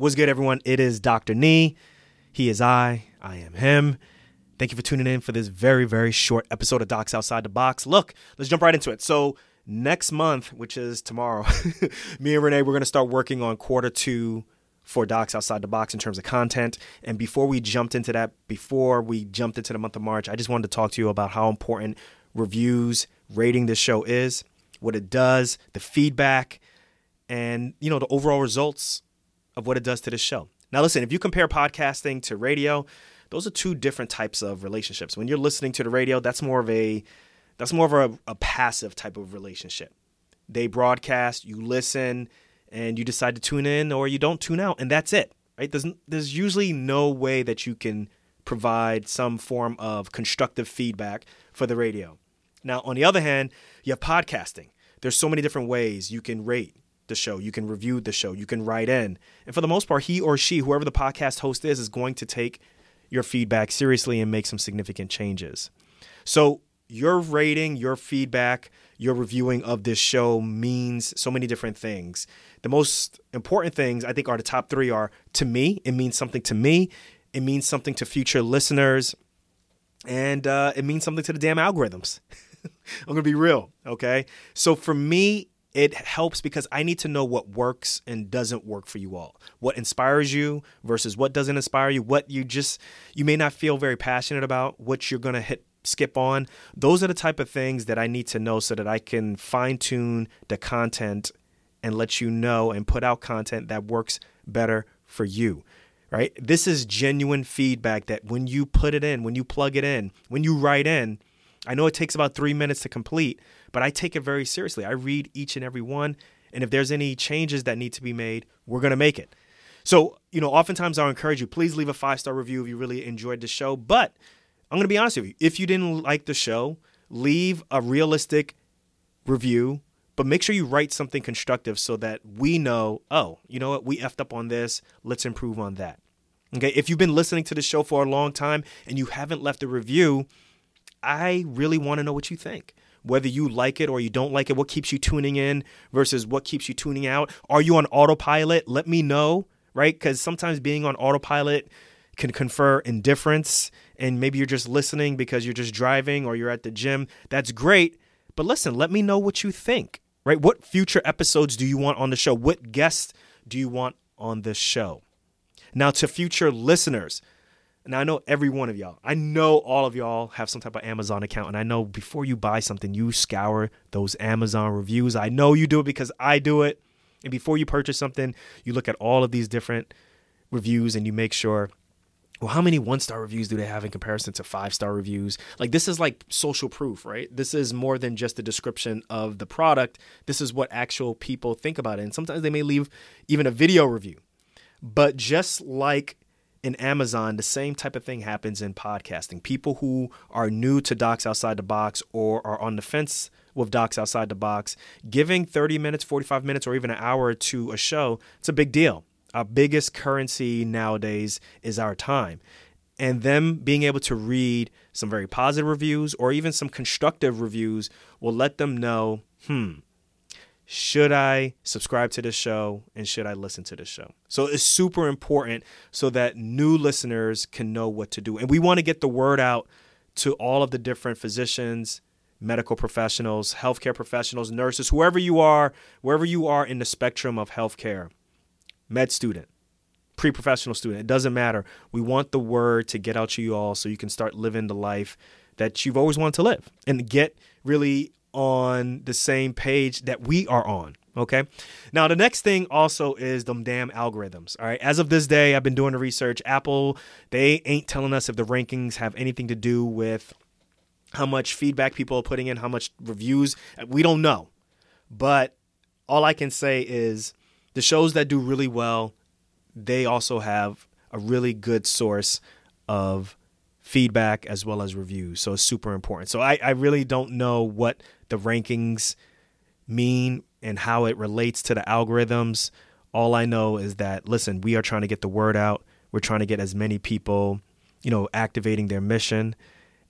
What's good, everyone? It is Dr. Nii. He is I. I am him. Thank you for tuning in for this very, very short episode of Docs Outside the Box. Look, let's jump right into it. So, next month, which is tomorrow, me and Renee, we're going to start working on quarter two for Docs Outside the Box in terms of content. And before we jumped into that, before we jumped into the month of March, I just wanted to talk to you about how important reviews, rating this show is, what it does, the feedback, and you know the overall results of what it does to this show. Now, listen, if you compare podcasting to radio, those are two different types of relationships. When you're listening to the radio, that's more of a that's more of a, a passive type of relationship. They broadcast, you listen, and you decide to tune in or you don't tune out, and that's it. Right? There's there's usually no way that you can provide some form of constructive feedback for the radio. Now, on the other hand, you have podcasting. There's so many different ways you can rate the show, you can review the show, you can write in. And for the most part, he or she, whoever the podcast host is, is going to take your feedback seriously and make some significant changes. So, your rating, your feedback, your reviewing of this show means so many different things. The most important things I think are the top three are to me, it means something to me, it means something to future listeners, and uh, it means something to the damn algorithms. I'm gonna be real, okay? So for me, it helps because I need to know what works and doesn't work for you all. What inspires you versus what doesn't inspire you, what you just you may not feel very passionate about, what you're going to hit skip on. Those are the type of things that I need to know so that I can fine-tune the content and let you know and put out content that works better for you. Right? This is genuine feedback that when you put it in, when you plug it in, when you write in, I know it takes about 3 minutes to complete, but I take it very seriously. I read each and every one, and if there's any changes that need to be made, we're going to make it. So, you know, oftentimes I'll encourage you, please leave a five star review if you really enjoyed the show. But I'm going to be honest with you. If you didn't like the show, leave a realistic review, but make sure you write something constructive so that we know, oh, you know what, we effed up on this. Let's improve on that. Okay. If you've been listening to the show for a long time and you haven't left a review, I really want to know what you think whether you like it or you don't like it, what keeps you tuning in versus what keeps you tuning out. Are you on autopilot? Let me know, right? Because sometimes being on autopilot can confer indifference, and maybe you're just listening because you're just driving or you're at the gym. That's great. But listen, let me know what you think, right? What future episodes do you want on the show? What guests do you want on this show? Now, to future listeners, and I know every one of y'all, I know all of y'all have some type of Amazon account. And I know before you buy something, you scour those Amazon reviews. I know you do it because I do it. And before you purchase something, you look at all of these different reviews and you make sure, well, how many one star reviews do they have in comparison to five star reviews? Like, this is like social proof, right? This is more than just a description of the product. This is what actual people think about it. And sometimes they may leave even a video review. But just like in Amazon, the same type of thing happens in podcasting. People who are new to Docs Outside the Box or are on the fence with Docs Outside the Box, giving 30 minutes, 45 minutes, or even an hour to a show, it's a big deal. Our biggest currency nowadays is our time. And them being able to read some very positive reviews or even some constructive reviews will let them know, hmm, should I subscribe to this show and should I listen to this show? So it's super important so that new listeners can know what to do. And we want to get the word out to all of the different physicians, medical professionals, healthcare professionals, nurses, whoever you are, wherever you are in the spectrum of healthcare, med student, pre professional student, it doesn't matter. We want the word to get out to you all so you can start living the life that you've always wanted to live and get really on the same page that we are on. Okay. Now, the next thing also is them damn algorithms. All right. As of this day, I've been doing the research. Apple, they ain't telling us if the rankings have anything to do with how much feedback people are putting in, how much reviews. We don't know. But all I can say is the shows that do really well, they also have a really good source of feedback as well as reviews. So it's super important. So I, I really don't know what the rankings mean and how it relates to the algorithms. All I know is that, listen, we are trying to get the word out. We're trying to get as many people, you know, activating their mission.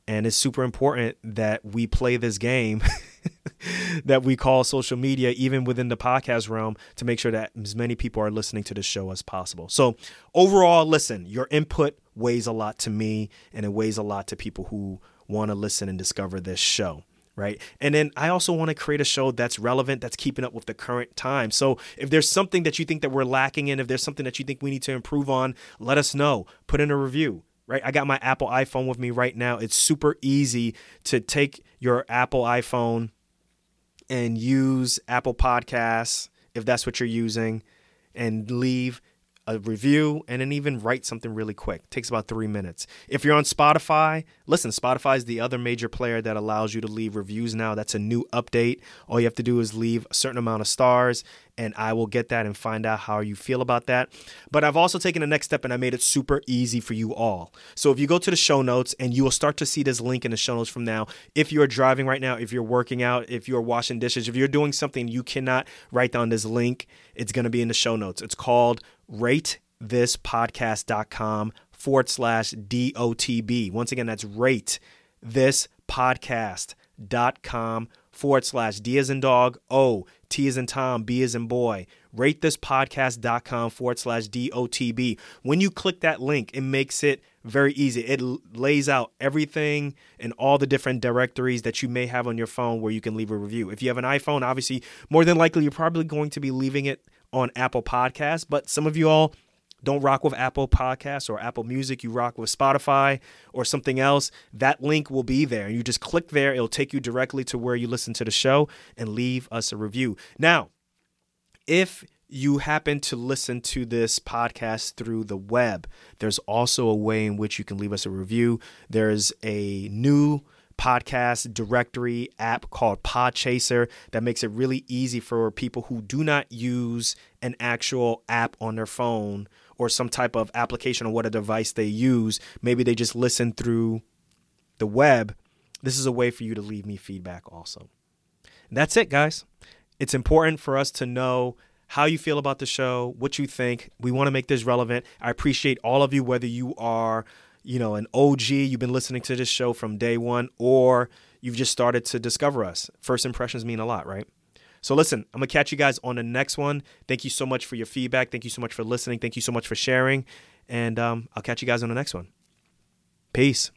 And it's super important that we play this game that we call social media, even within the podcast realm, to make sure that as many people are listening to the show as possible. So, overall, listen, your input weighs a lot to me, and it weighs a lot to people who want to listen and discover this show. Right. And then I also want to create a show that's relevant, that's keeping up with the current time. So if there's something that you think that we're lacking in, if there's something that you think we need to improve on, let us know. Put in a review right? I got my Apple iPhone with me right now. It's super easy to take your Apple iPhone and use Apple Podcasts if that's what you're using and leave a review and then even write something really quick. It takes about three minutes. If you're on Spotify, listen, Spotify is the other major player that allows you to leave reviews now. That's a new update. All you have to do is leave a certain amount of stars, and I will get that and find out how you feel about that. But I've also taken the next step and I made it super easy for you all. So if you go to the show notes, and you will start to see this link in the show notes from now. If you're driving right now, if you're working out, if you're washing dishes, if you're doing something you cannot write down this link, it's going to be in the show notes. It's called ratethispodcast.com forward slash DOTB. Once again, that's ratethispodcast.com forward slash D as in dog, O, T as in Tom, B as in boy. Ratethispodcast.com forward slash DOTB. When you click that link, it makes it very easy. It lays out everything and all the different directories that you may have on your phone where you can leave a review. If you have an iPhone, obviously, more than likely, you're probably going to be leaving it on Apple Podcasts, but some of you all don't rock with Apple Podcasts or Apple Music, you rock with Spotify or something else, that link will be there. You just click there, it'll take you directly to where you listen to the show and leave us a review. Now, if you happen to listen to this podcast through the web, there's also a way in which you can leave us a review. There's a new podcast directory app called Podchaser that makes it really easy for people who do not use an actual app on their phone or some type of application or what a device they use. Maybe they just listen through the web. This is a way for you to leave me feedback also. And that's it, guys. It's important for us to know how you feel about the show, what you think. We want to make this relevant. I appreciate all of you, whether you are you know, an OG, you've been listening to this show from day one, or you've just started to discover us. First impressions mean a lot, right? So listen, I'm gonna catch you guys on the next one. Thank you so much for your feedback. Thank you so much for listening. Thank you so much for sharing. And um, I'll catch you guys on the next one. Peace.